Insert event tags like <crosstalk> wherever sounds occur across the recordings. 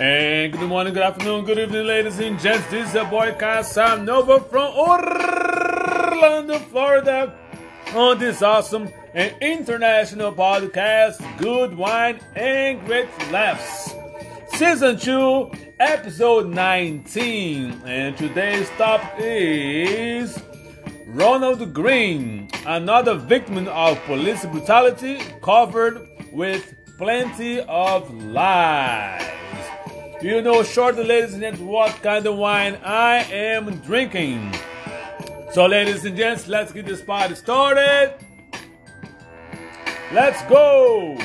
And good morning, good afternoon, good evening, ladies and gents. This is your boy Casanova from Orlando, Florida, on this awesome and international podcast, Good Wine and Great Laughs. Season 2, episode 19. And today's topic is Ronald Greene, another victim of police brutality, covered with plenty of lies. You know shortly, ladies and gents, what kind of wine I am drinking. So, ladies and gents, let's get this party started. Let's go!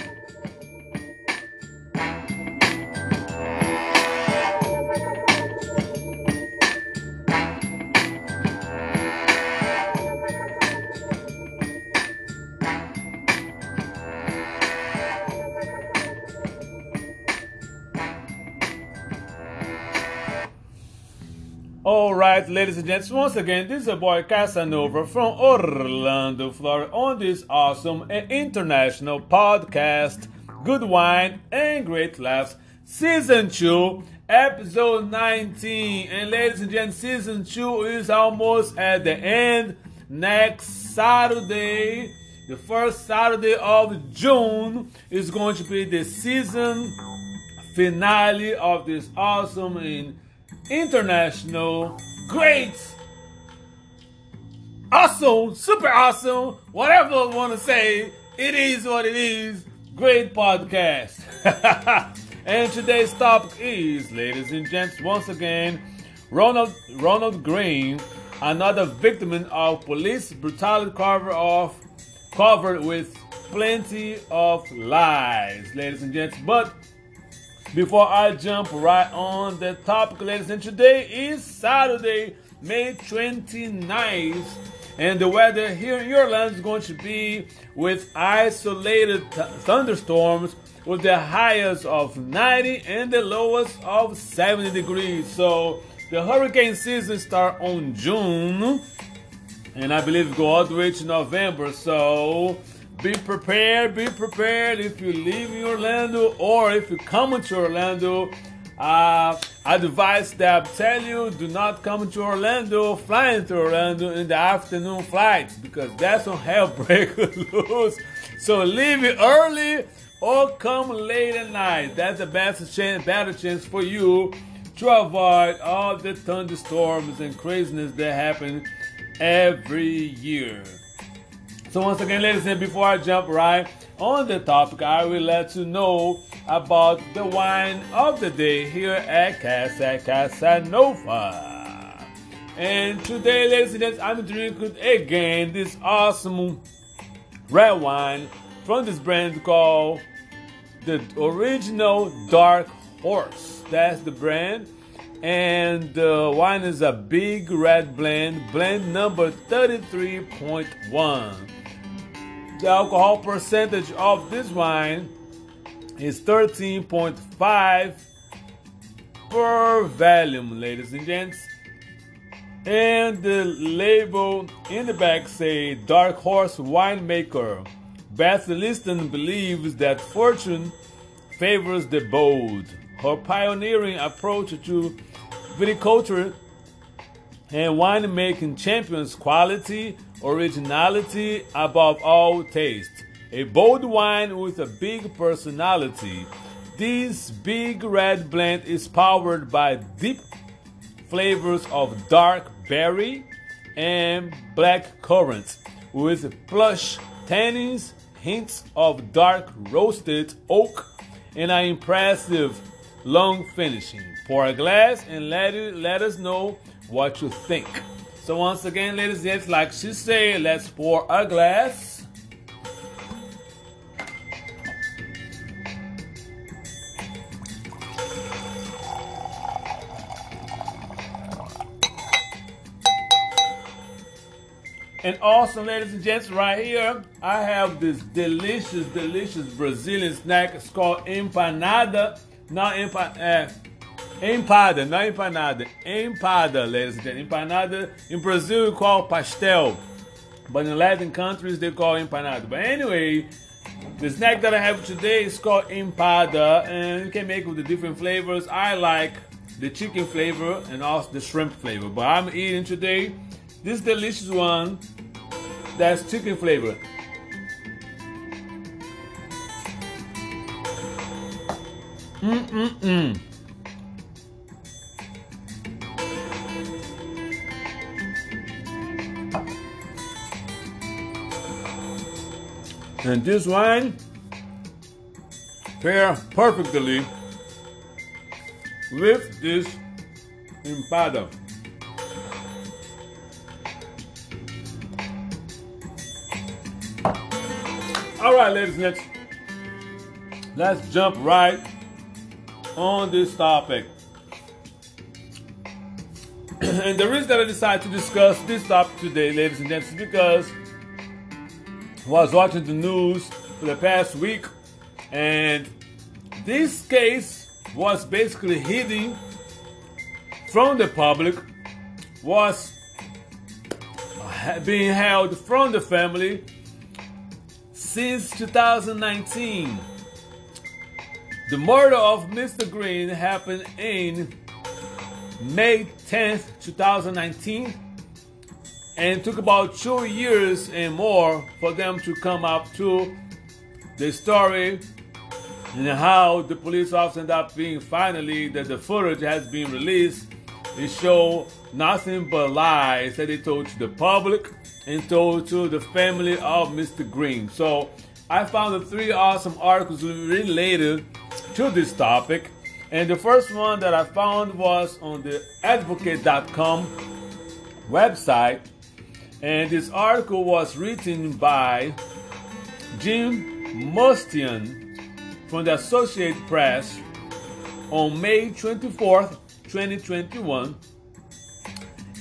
All right, ladies and gents, once again, this is a boy Casanova from Orlando, Florida, on this awesome international podcast, Good Wine and Great Laughs, Season 2, Episode 19. And ladies and gents, Season 2 is almost at the end. Next Saturday, the first Saturday of June, is going to be the season finale of this awesome and international, great, awesome, super awesome, whatever I want to say, it is what it is, great podcast. <laughs> and today's topic is, ladies and gents, once again, Ronald Ronald Greene, another victim of police brutality cover off covered with plenty of lies, ladies and gents. But before I jump right on the topic, ladies, and today is Saturday, May 29th, and the weather here in your land is going to be with isolated th- thunderstorms with the highest of 90 and the lowest of 70 degrees. So the hurricane season starts on June, and I believe go all the way to November. So be prepared, be prepared if you leave in Orlando or if you come to Orlando. Uh, advice that I tell you do not come to Orlando, flying to Orlando in the afternoon flights because that's when hell <laughs> break loose. So leave it early or come late at night. That's the best chance, better chance for you to avoid all the thunderstorms and craziness that happen every year. So once again, ladies and before I jump right on the topic, I will let you know about the wine of the day here at Casa Casanova. And today, ladies and gents, I'm drinking again this awesome red wine from this brand called the original Dark Horse. That's the brand. And the wine is a big red blend, blend number 33.1. The alcohol percentage of this wine is 13.5 per volume, ladies and gents. And the label in the back say Dark Horse Winemaker. Beth Liston believes that fortune favors the bold. Her pioneering approach to viticulture and winemaking champions quality, originality above all taste. A bold wine with a big personality. This big red blend is powered by deep flavors of dark berry and black currant with plush tannins, hints of dark roasted oak, and an impressive long finishing. Pour a glass and let, it, let us know what you think. So once again, ladies and gents, like she said, let's pour a glass. And also, ladies and gents, right here, I have this delicious, delicious Brazilian snack. It's called empanada. Not empanada. Uh, Empada, not empanada. Empada, ladies and gentlemen. Empanada in Brazil we call pastel, but in Latin countries they call empanada. But anyway, The snack that I have today is called empada, and you can make it with the different flavors. I like the chicken flavor and also the shrimp flavor, but I'm eating today this delicious one that's chicken flavor. Mm-mm-mm. And this wine pair perfectly with this empada. All right, ladies and gents, let's jump right on this topic. <clears throat> and the reason that I decided to discuss this topic today, ladies and gents, is because was watching the news for the past week, and this case was basically hidden from the public, was being held from the family since 2019. The murder of Mr. Greene happened in May 10th, 2019 and it took about two years and more for them to come up to the story and how the police officer ended up being finally that the footage has been released. It showed nothing but lies that they told to the public and told to the family of Mr. Greene. So I found the three awesome articles related to this topic. And the first one that I found was on the advocate.com website and this article was written by Jim Mustian from the Associated Press on May 24th, 2021.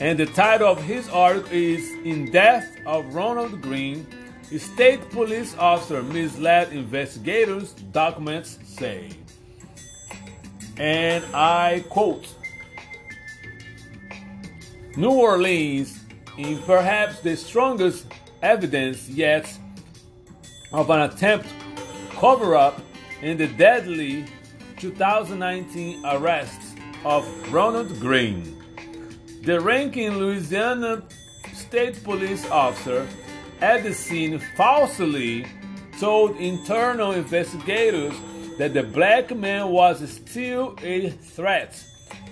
And the title of his article is In Death of Ronald Greene, State Police Officer Misled Investigators, Documents Say. And I quote New Orleans in perhaps the strongest evidence yet of an attempt cover up in the deadly 2019 arrest of Ronald Greene. The ranking Louisiana state police officer at the scene falsely told internal investigators that the black man was still a threat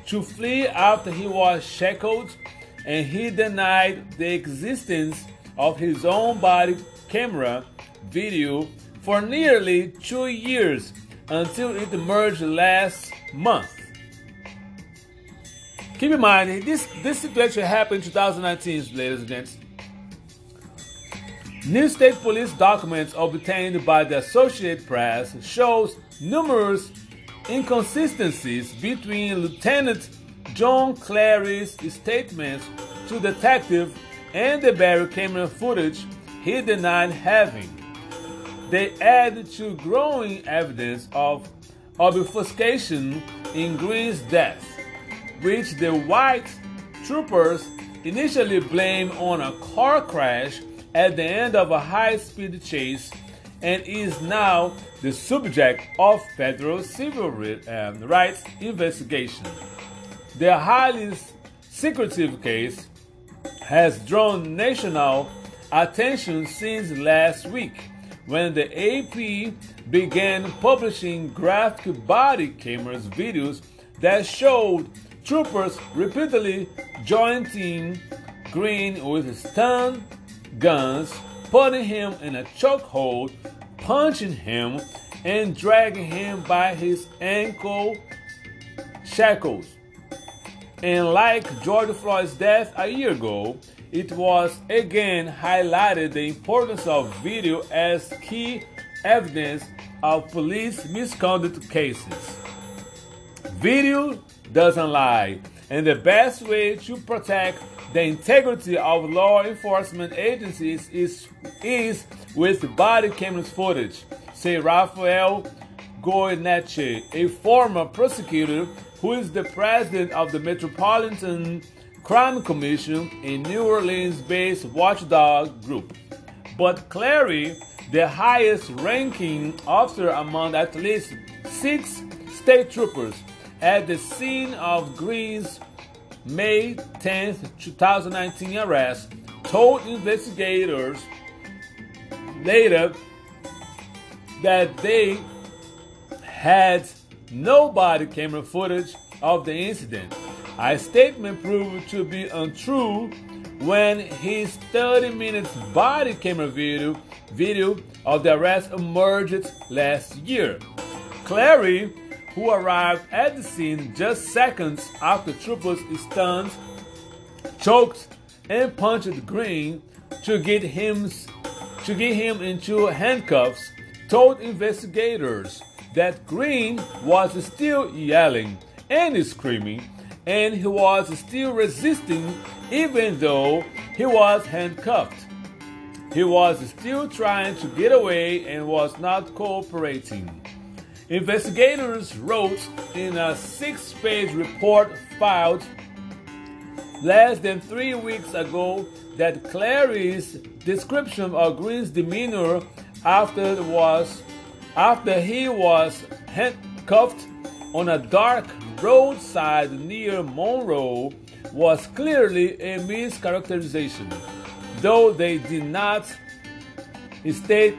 to flee after he was shackled and he denied the existence of his own body camera video for nearly two years until it emerged last month. Keep in mind, this, this situation happened in 2019, ladies and gents. New state police documents obtained by the Associated Press shows numerous inconsistencies between Lieutenant John Clary's statements to detective and the Barry camera footage he denied having. They add to growing evidence of obfuscation in Greene's death, which the white troopers initially blamed on a car crash at the end of a high speed chase and is now the subject of federal civil um, rights investigation. The highly secretive case has drawn national attention since last week when the AP began publishing graphic body cameras videos that showed troopers repeatedly jointing Greene with stun guns, putting him in a chokehold, punching him, and dragging him by his ankle shackles. And like George Floyd's death a year ago, it was again highlighted the importance of video as key evidence of police misconduct cases. Video doesn't lie, and the best way to protect the integrity of law enforcement agencies is, is with body camera footage, say Rafael Goyeneche, a former prosecutor who is the president of the Metropolitan Crime Commission, a New Orleans based watchdog group. But Clary the highest ranking officer among at least six state troopers at the scene of Greene's May 10, 2019 arrest, told investigators later that they had no body camera footage of the incident. A statement proved to be untrue when his 30 minutes body camera video, video of the arrest emerged last year. Clary, who arrived at the scene just seconds after troopers stunned, choked, and punched Greene to get him to get him into handcuffs, told investigators that Greene was still yelling and screaming, and he was still resisting even though he was handcuffed. He was still trying to get away and was not cooperating. Investigators wrote in a six page report filed less than three weeks ago that Clary's description of Greene's demeanor after it was after he was handcuffed on a dark roadside near Monroe was clearly a mischaracterization, though they did not state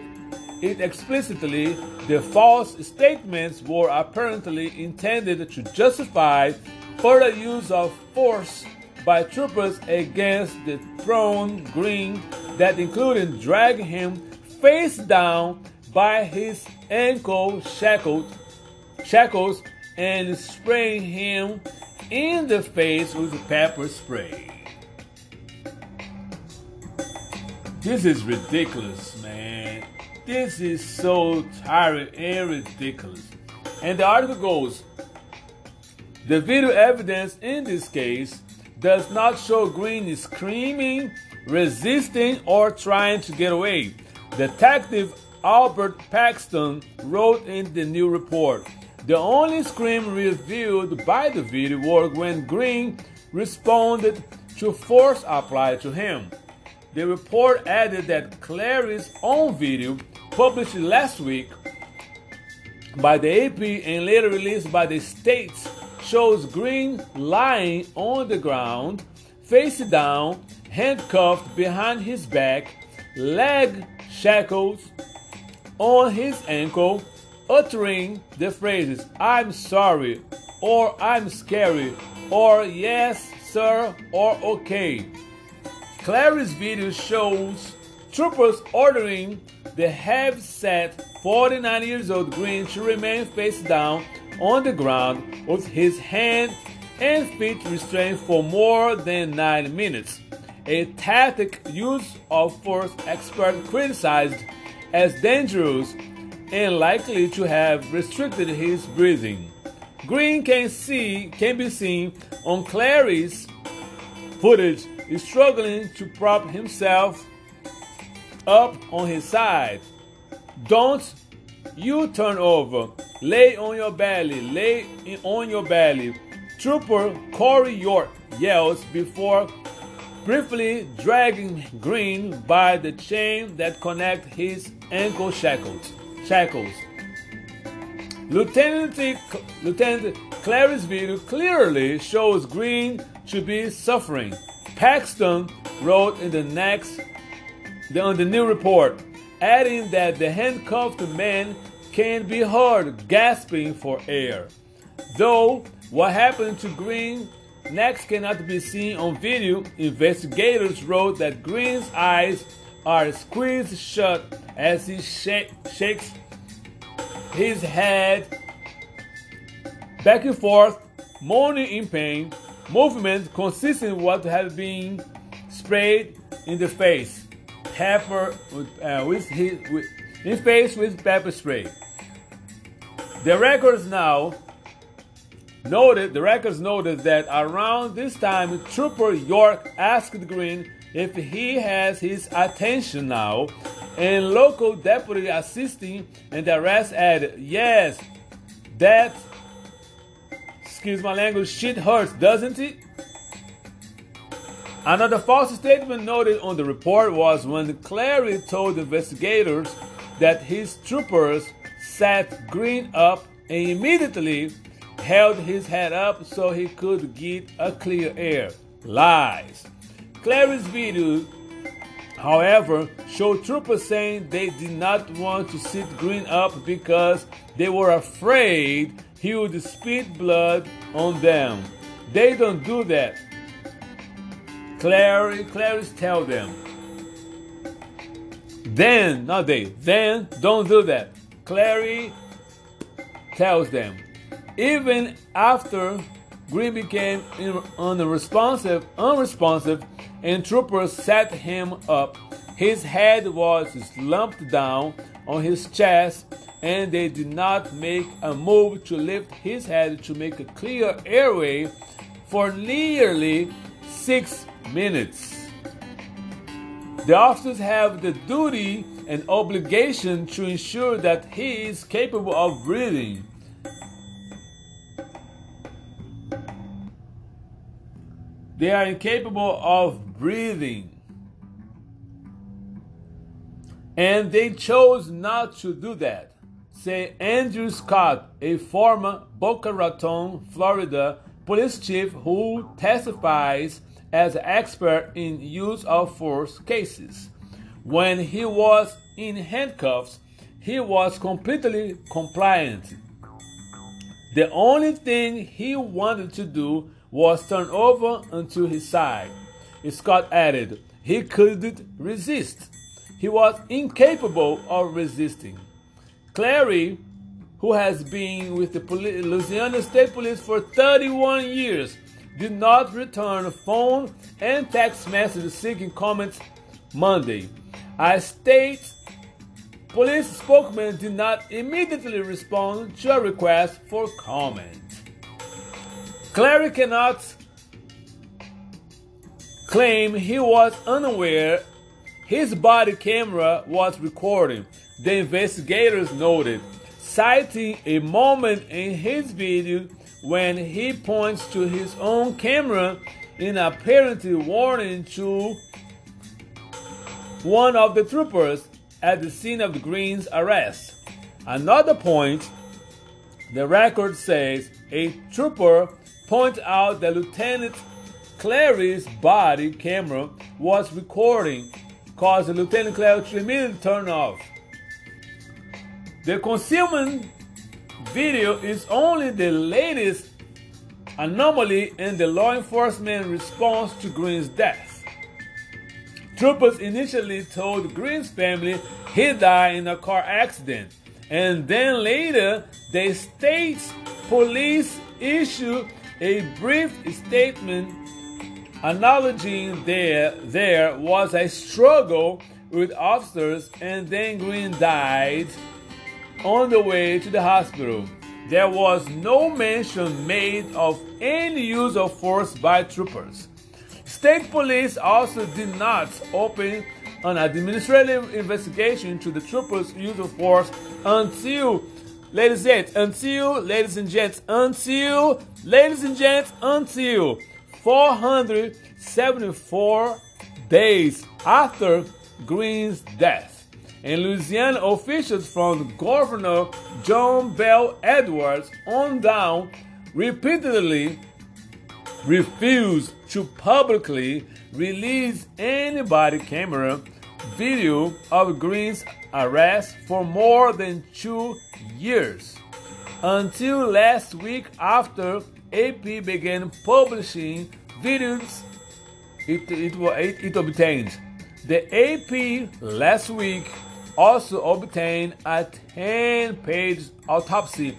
it explicitly. The false statements were apparently intended to justify further use of force by troopers against the thrown green that included dragging him face down by his ankle shackled, shackles and spraying him in the face with pepper spray. This is ridiculous, man. This is so tiring and ridiculous. And the article goes The video evidence in this case does not show Greene screaming, resisting, or trying to get away. Detective Albert Paxton wrote in the new report. The only scream revealed by the video was when Greene responded to force applied to him. The report added that Clary's own video, published last week by the AP and later released by the states, shows Greene lying on the ground, face down, handcuffed behind his back, leg shackles on his ankle, uttering the phrases I'm sorry, or I'm scary, or yes, sir, or okay. Clary's video shows troopers ordering the heavy-set 49 years old Greene to remain face down on the ground with his hand and feet restrained for more than 9 minutes. A tactic use of force expert criticized as dangerous and likely to have restricted his breathing. Greene can see can be seen on Clary's footage struggling to prop himself up on his side. Don't you turn over. Lay on your belly. Lay on your belly. Trooper Kory York yells before briefly dragging Greene by the chain that connect his ankle shackles shackles. Lieutenant, Lieutenant Clary's video clearly shows Greene to be suffering. Paxton wrote in the next on the new report, adding that the handcuffed man can be heard gasping for air. Though what happened to Greene next cannot be seen on video, investigators wrote that Greene's eyes are squeezed shut as he shake, shakes his head back and forth, moaning in pain, movement consistent with what had been sprayed in the face, pepper with, uh, with his with, in face with pepper spray. The records now noted the records noted that around this time, Trooper York asked Greene if he has his attention now, and local deputy assisting and the rest added, Yes, that, excuse my language, shit hurts, doesn't it? Another false statement noted on the report was when Clary told investigators that his troopers set Greene up and immediately held his head up so he could get a clear air. Lies. Clary's video, however, showed troopers saying they did not want to sit Greene up because they were afraid he would spit blood on them. They don't do that. Clary, Clarice tell them. Then, not they, then don't do that. Clary tells them. Even after Greene became unresponsive, unresponsive, and troopers sat him up, his head was slumped down on his chest, and they did not make a move to lift his head to make a clear airway for nearly six minutes. The officers have the duty and obligation to ensure that he is capable of breathing. They are incapable of breathing. And they chose not to do that. Say Andrew Scott, a former Boca Raton, Florida police chief who testifies as an expert in use of force cases. When he was in handcuffs, he was completely compliant. The only thing he wanted to do was turned over onto his side. Scott added, he couldn't resist. He was incapable of resisting. Clary, who has been with the Louisiana State Police for 31 years, did not return a phone and text message seeking comments Monday. A state police spokesman did not immediately respond to a request for comment. Clary cannot claim he was unaware his body camera was recording, the investigators noted, citing a moment in his video when he points to his own camera in apparently warning to one of the troopers at the scene of the Greene's arrest. Another point, the record says a trooper pointed out that Lieutenant Clary's body camera was recording, causing Lieutenant Clary to immediately turn off. The concealment video is only the latest anomaly in the law enforcement response to Greene's death. Troopers initially told Greene's family he died in a car accident, and then later the state's police issued a brief statement acknowledging there there was a struggle with officers and then Greene died on the way to the hospital. There was no mention made of any use of force by troopers. State police also did not open an administrative investigation into the troopers' use of force until, ladies and gents, until, ladies and gents, until, ladies and gents, until 474 days after Greene's death. And Louisiana officials from Governor John Bel Edwards on down repeatedly refused to publicly release any body camera video of Greene's arrest for more than two years until last week after AP began publishing videos it, it, it, it obtained. The AP last week also obtained a 10 page autopsy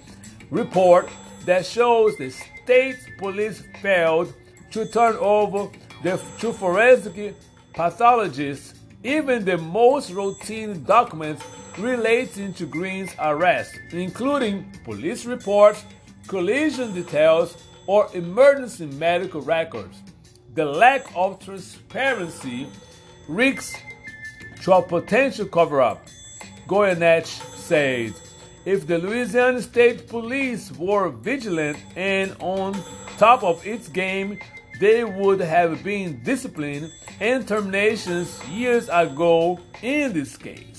report that shows the state police failed to turn over the, to forensic pathologists even the most routine documents relating to Greene's arrest, including police reports, collision details, or emergency medical records. The lack of transparency risks to a potential cover up. Goyeneche said, if the Louisiana State Police were vigilant and on top of its game, they would have been disciplined and terminations years ago in this case.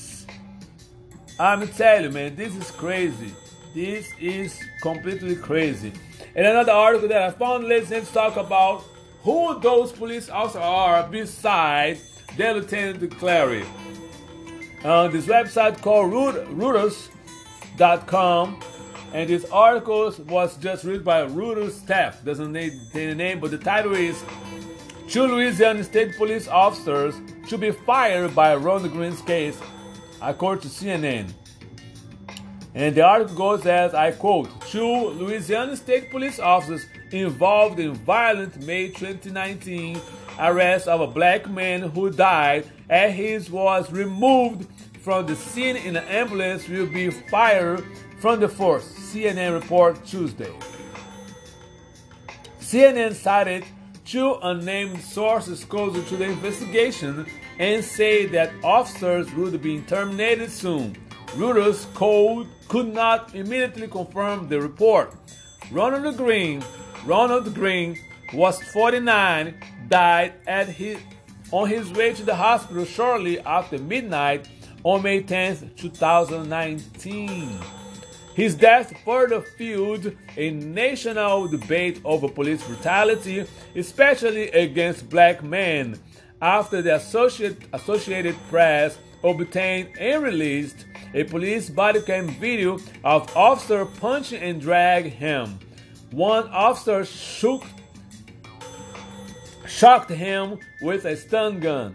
I'm telling you, man, this is crazy. This is completely crazy. And another article that I found, let's talk about who those police officers are besides their Lieutenant Clary. Uh, this website called Reuters.com, and this article was just written by Reuters staff. Doesn't need the name, but the title is Two Louisiana State Police officers should be fired by Ron Greene's case, according to CNN. And the article goes as I quote Two Louisiana State Police officers involved in violent May 2019 arrest of a black man who died as he was removed from the scene in an ambulance will be fired from the force, CNN report Tuesday. CNN cited two unnamed sources closer to the investigation and say that officers would be terminated soon. Reuters code could not immediately confirm the report. Ronald Greene, Ronald Greene was 49, died at his, on his way to the hospital shortly after midnight on May 10, 2019. His death further fueled a national debate over police brutality, especially against black men, after the Associated Press obtained and released a police body cam video of officer punching and drag him. One officer shook, shocked him with a stun gun.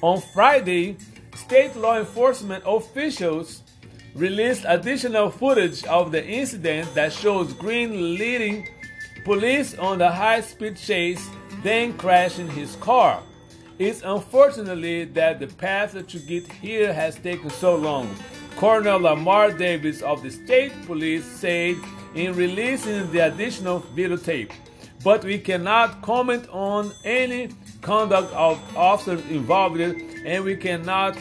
On Friday, state law enforcement officials released additional footage of the incident that shows Greene leading police on the high speed chase, then crashing his car. It's unfortunately that the path to get here has taken so long. Colonel Lamar Davis of the state police said in releasing the additional videotape. But we cannot comment on any conduct of officers involved and we cannot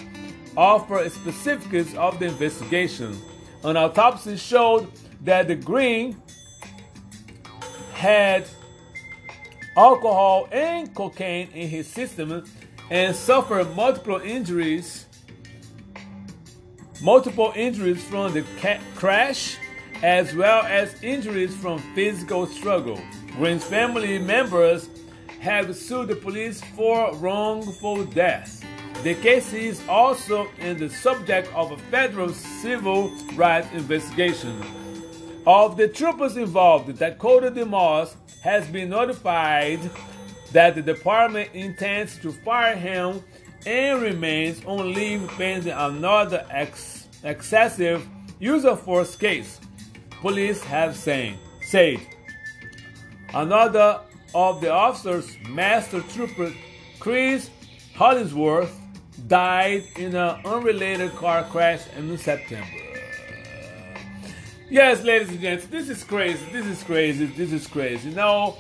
offer specifics of the investigation. An autopsy showed that the Greene had alcohol and cocaine in his system and suffered multiple injuries multiple injuries from the crash as well as injuries from physical struggle. Greene's family members have sued the police for wrongful death. The case is also in the subject of a federal civil rights investigation. Of the troopers involved, Dakota DeMoss has been notified that the department intends to fire him and remains on leave pending another ex- excessive use of force case. Police have saying, said. Another of the officers, Master Trooper Chris Hollingsworth, died in an unrelated car crash in September. Yes, ladies and gents, this is crazy. This is crazy. This is crazy. No,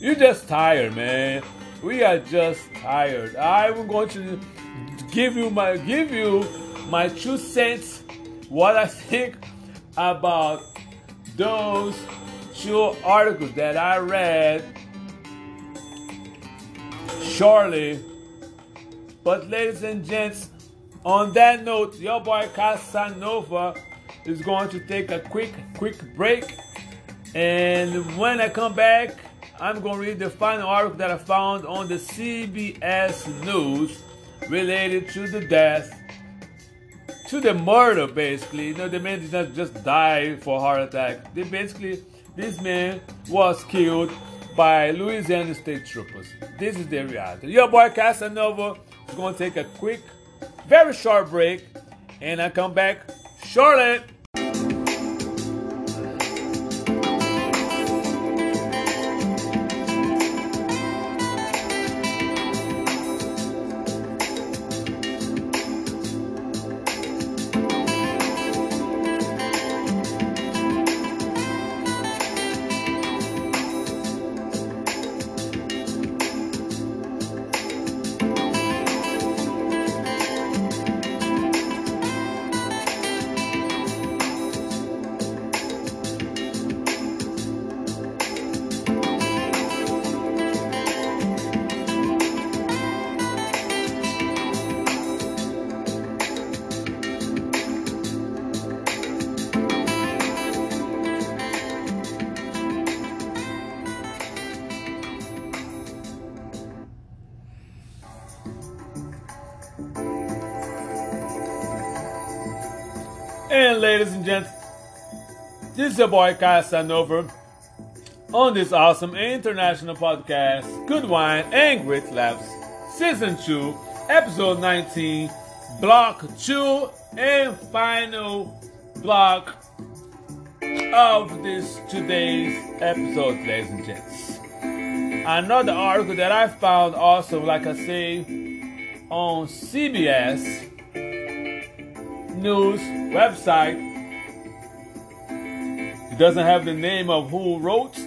you're just tired, man. We are just tired. I'm going to give you my give you my two cents what I think about those two articles that I read shortly but ladies and gents, on that note, your boy Casanova is going to take a quick, quick break. And when I come back, I'm going to read the final article that I found on the CBS News related to the death, to the murder, basically. You know, the man did not just die for a heart attack. They basically, this man was killed by Louisiana State Troopers. This is the reality. Your boy Casanova is going to take a quick, very short break, and I come back shortly. This is your boy Casanova on this awesome international podcast, Good Wine and Great Laughs, Season 2, Episode 19, Block 2, and final block of this today's episode, ladies and gents. Another article that I found also, like I say, on CBS News website. It doesn't have the name of who wrote,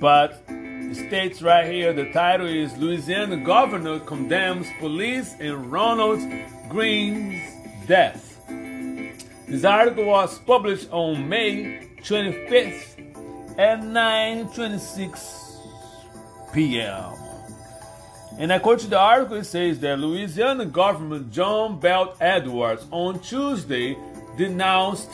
but it states right here the title is Louisiana Governor Condemns Police in Ronald Greene's Death. This article was published on May 25th at 9:26 p.m. And according to the article, it says that Louisiana Governor John Bel Edwards on Tuesday denounced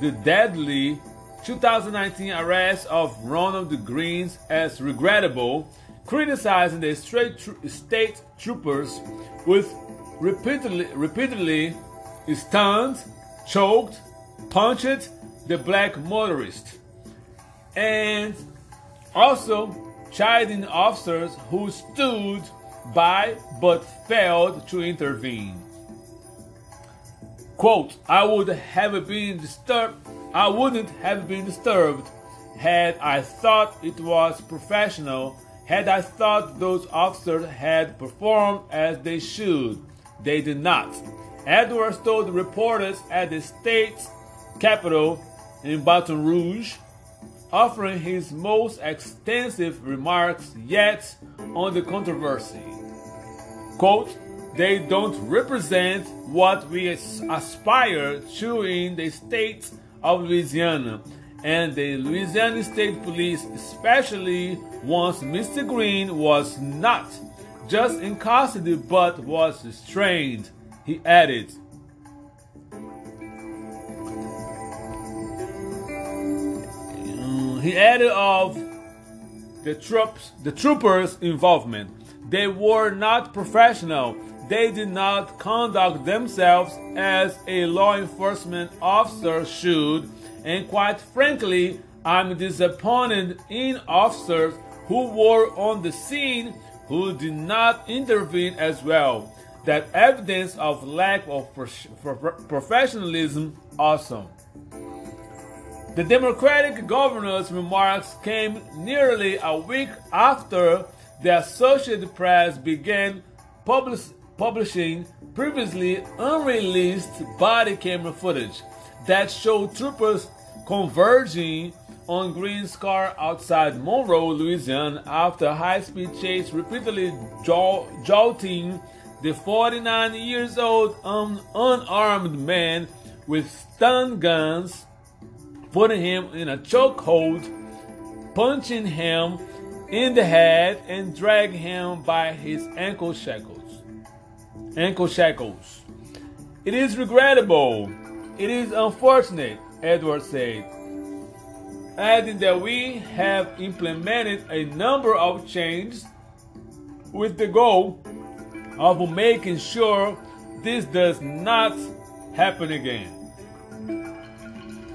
the deadly 2019 arrest of Ronald Greenes as regrettable, criticizing the state troopers with repeatedly, repeatedly stunned choked, punched the black motorist, and also chiding officers who stood by but failed to intervene. Quote, I would have been disturbed, I wouldn't have been disturbed had I thought it was professional, had I thought those officers had performed as they should. They did not. Edwards told reporters at the state's capital in Baton Rouge, offering his most extensive remarks yet on the controversy. Quote, they don't represent what we aspire to in the state of Louisiana, and the Louisiana State Police, especially once Mr. Greene was not just in custody but was restrained he added, he added of the troops the troopers involvement. They were not professional they did not conduct themselves as a law enforcement officer should and quite frankly i'm disappointed in officers who were on the scene who did not intervene as well that evidence of lack of professionalism awesome. The Democratic governor's remarks came nearly a week after the Associated Press began publish, publishing previously unreleased body camera footage that showed troopers converging on Greene's car outside Monroe, Louisiana, after a high-speed chase repeatedly jolting the 49 years old un- unarmed man with stun guns, putting him in a chokehold, punching him in the head, and dragging him by his ankle shackles. Ankle shackles. It is regrettable. It is unfortunate, Edward said, adding that we have implemented a number of changes with the goal of making sure this does not happen again.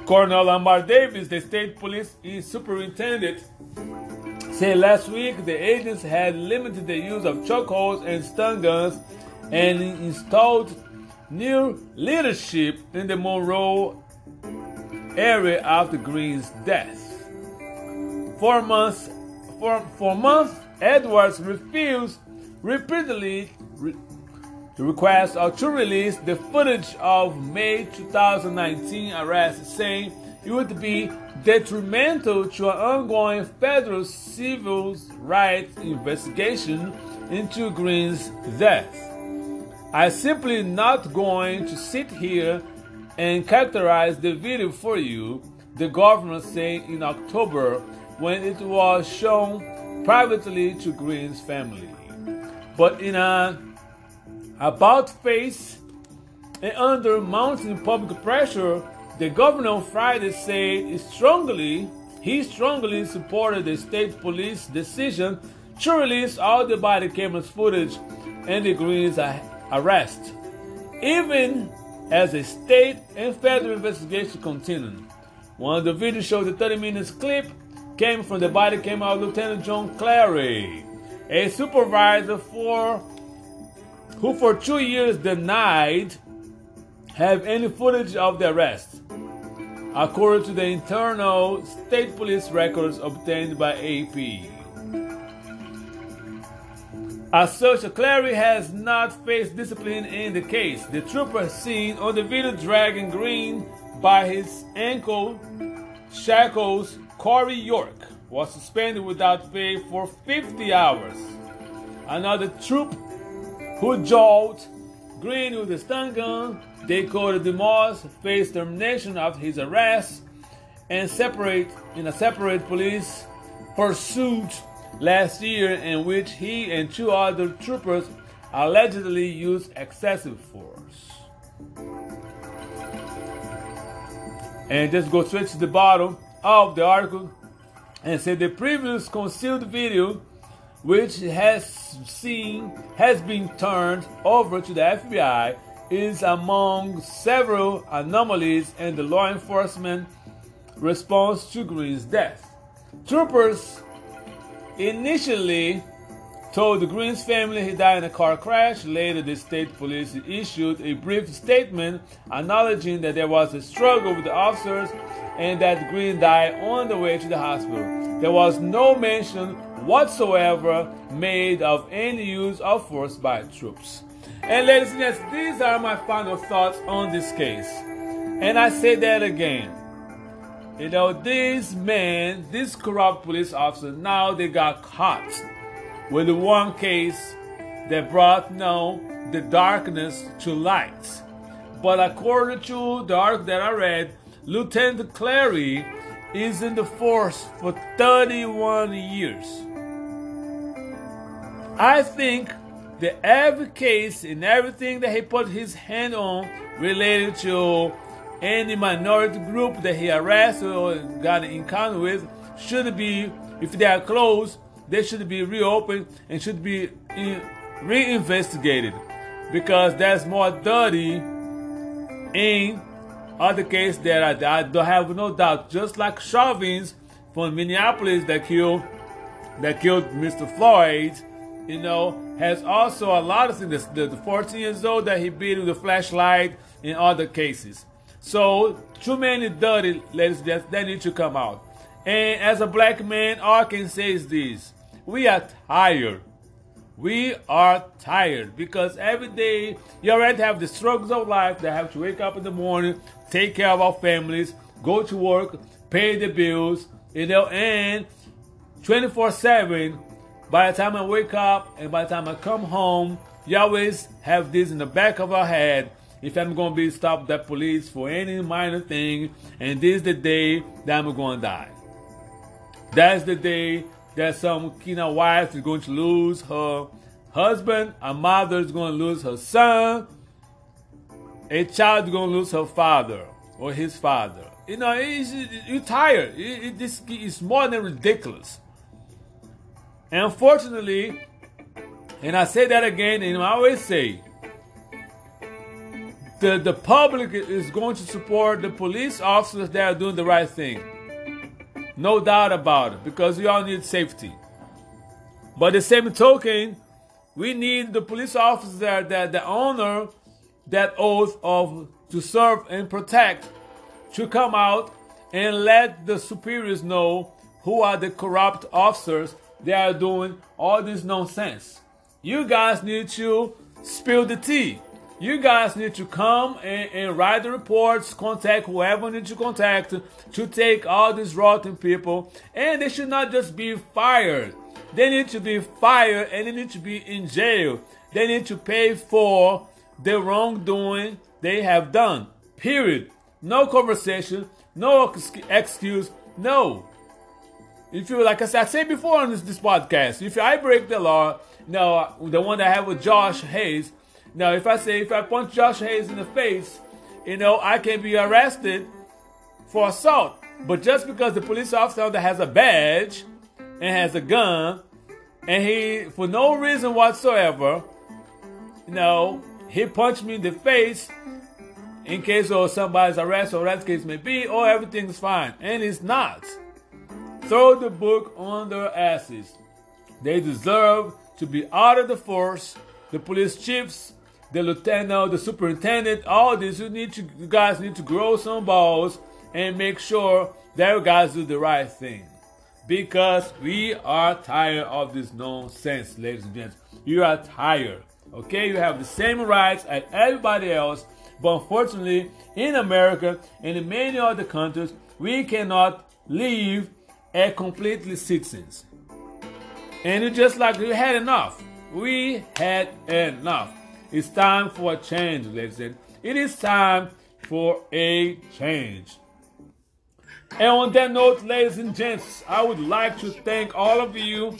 Colonel Lamar Davis, the state police superintendent, said last week the agents had limited the use of chokeholds and stun guns and installed new leadership in the Monroe area after Greene's death. For months, for, for months, Edwards refused repeatedly re- request uh, to release the footage of May 2019 arrest, saying it would be detrimental to an ongoing federal civil rights investigation into Greene's death. I'm simply not going to sit here and characterize the video for you, the governor said in October when it was shown privately to Greene's family. But in a about face and under mounting public pressure, the governor on Friday said strongly he strongly supported the state police decision to release all the body cameras footage and the Greene's arrest, even as a state and federal investigation continued. One of the videos showed the 30 minutes clip came from the body came of Lieutenant John Clary, a supervisor for who for two years denied have any footage of the arrest, according to the internal state police records obtained by AP. As such, Clary has not faced discipline in the case. The trooper seen on the video dragging Greene by his ankle shackles, Kory York, was suspended without pay for 50 hours. Another troop who jailed Greene with a stun gun, Dakota DeMoss, faced termination after his arrest and separate in a separate police pursuit last year in which he and two other troopers allegedly used excessive force. And just go straight to the bottom of the article and say the previous concealed video which has seen has been turned over to the FBI is among several anomalies in the law enforcement response to Greene's death. Troopers initially told the Greene's family he died in a car crash. Later, the state police issued a brief statement acknowledging that there was a struggle with the officers and that Greene died on the way to the hospital. There was no mention whatsoever made of any use of force by troops. And ladies and gentlemen, these are my final thoughts on this case. And I say that again. You know, these men, these corrupt police officers, now they got caught with one case that brought now the darkness to light. But according to the article that I read, Lieutenant Clary is in the force for 31 years. I think that every case and everything that he put his hand on related to any minority group that he harassed or got an encounter with should be, if they are closed, they should be reopened and should be reinvestigated because there's more dirty in other cases that I, I don't have no doubt. Just like Chauvins from Minneapolis that killed that killed Mr. Floyd, you know, has also a lot of things. The, the 14 years old that he beat with a flashlight in other cases. So too many dirty ladies that they need to come out. And as a black man, all I can say is this: we are tired. We are tired because every day you already have the struggles of life that have to wake up in the morning, take care of our families, go to work, pay the bills, you know, and 24 7. By the time I wake up and by the time I come home, you always have this in the back of our head if I'm to be stopped by police for any minor thing, and this is the day that I'm to die. That's the day that some Kina wife is going to lose her husband, a mother is going to lose her son, a child is going to lose her father or his father. You know, you're tired. It, it, this is more than ridiculous. And unfortunately, and I say that again, and I always say, the, the public is going to support the police officers that are doing the right thing. No doubt about it, because we all need safety. But the same token, we need the police officers that, that, that honor that oath of to serve and protect to come out and let the superiors know who are the corrupt officers that are doing all this nonsense. You guys need to spill the tea you guys need to come and, and, write the reports, contact whoever need to contact to take all these rotten people. And they should not just be fired. They need to be fired and they need to be in jail. They need to pay for the wrongdoing they have done. Period. No conversation, no excuse, no. If you, like I said, I said before on this, this podcast, if I break the law, no, the one that I have with Josh Hayes, now, if I say, if I punch Josh Hayes in the face, you know, I can be arrested for assault. But just because the police officer that has a badge and has a gun, and he, for no reason whatsoever, you know, he punched me in the face, in case of somebody's arrest or that case may be, or everything's fine. And it's not. Throw the book on their asses. They deserve to be out of the force. The police chiefs, the lieutenant, the superintendent, all this, you need to, you guys need to grow some balls and make sure that you guys do the right thing. Because we are tired of this nonsense, ladies and gents. You are tired. Okay, you have the same rights as everybody else, but unfortunately, in America and in many other countries, we cannot live as completely citizens. And it's just like we had enough. We had enough. It's time for a change, ladies and It is time for a change. And on that note, ladies and gents, I would like to thank all of you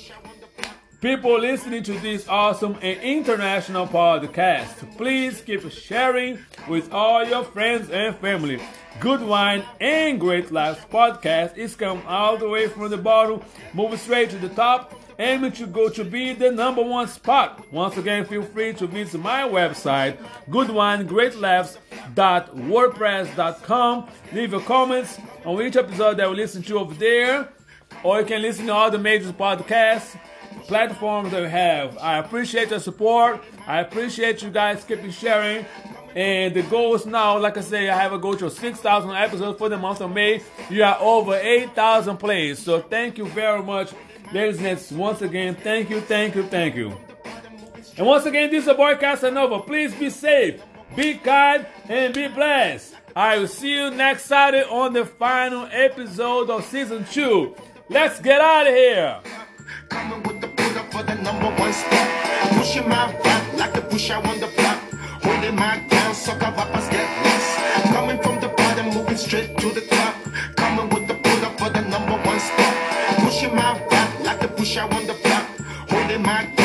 people listening to this awesome and international podcast. Please keep sharing with all your friends and family. Good Wine and Great Laughs podcast is come all the way from the bottom, moving straight to the top, aiming to go to be the number one spot. Once again, feel free to visit my website, goodwinegreatlaughs.wordpress.com. Leave your comments on each episode that we listen to over there, or you can listen to all the major podcasts platforms that we have. I appreciate your support. I appreciate you guys keeping sharing. And the goal is now, like I say, I have a goal to 6,000 episodes for the month of May. You are over 8,000 plays. So thank you very much, ladies and gents. Once again, thank you, thank you, thank you. And once again, this is boy Casanova. Please be safe, be kind, and be blessed. I will see you next Saturday on the final episode of season two. Let's get out of here. Coming with the for the number one. Pushing my rap like the push I on the block. Holding my sucker get. Coming from the bottom, moving straight to the top. Push I on the block. Holding my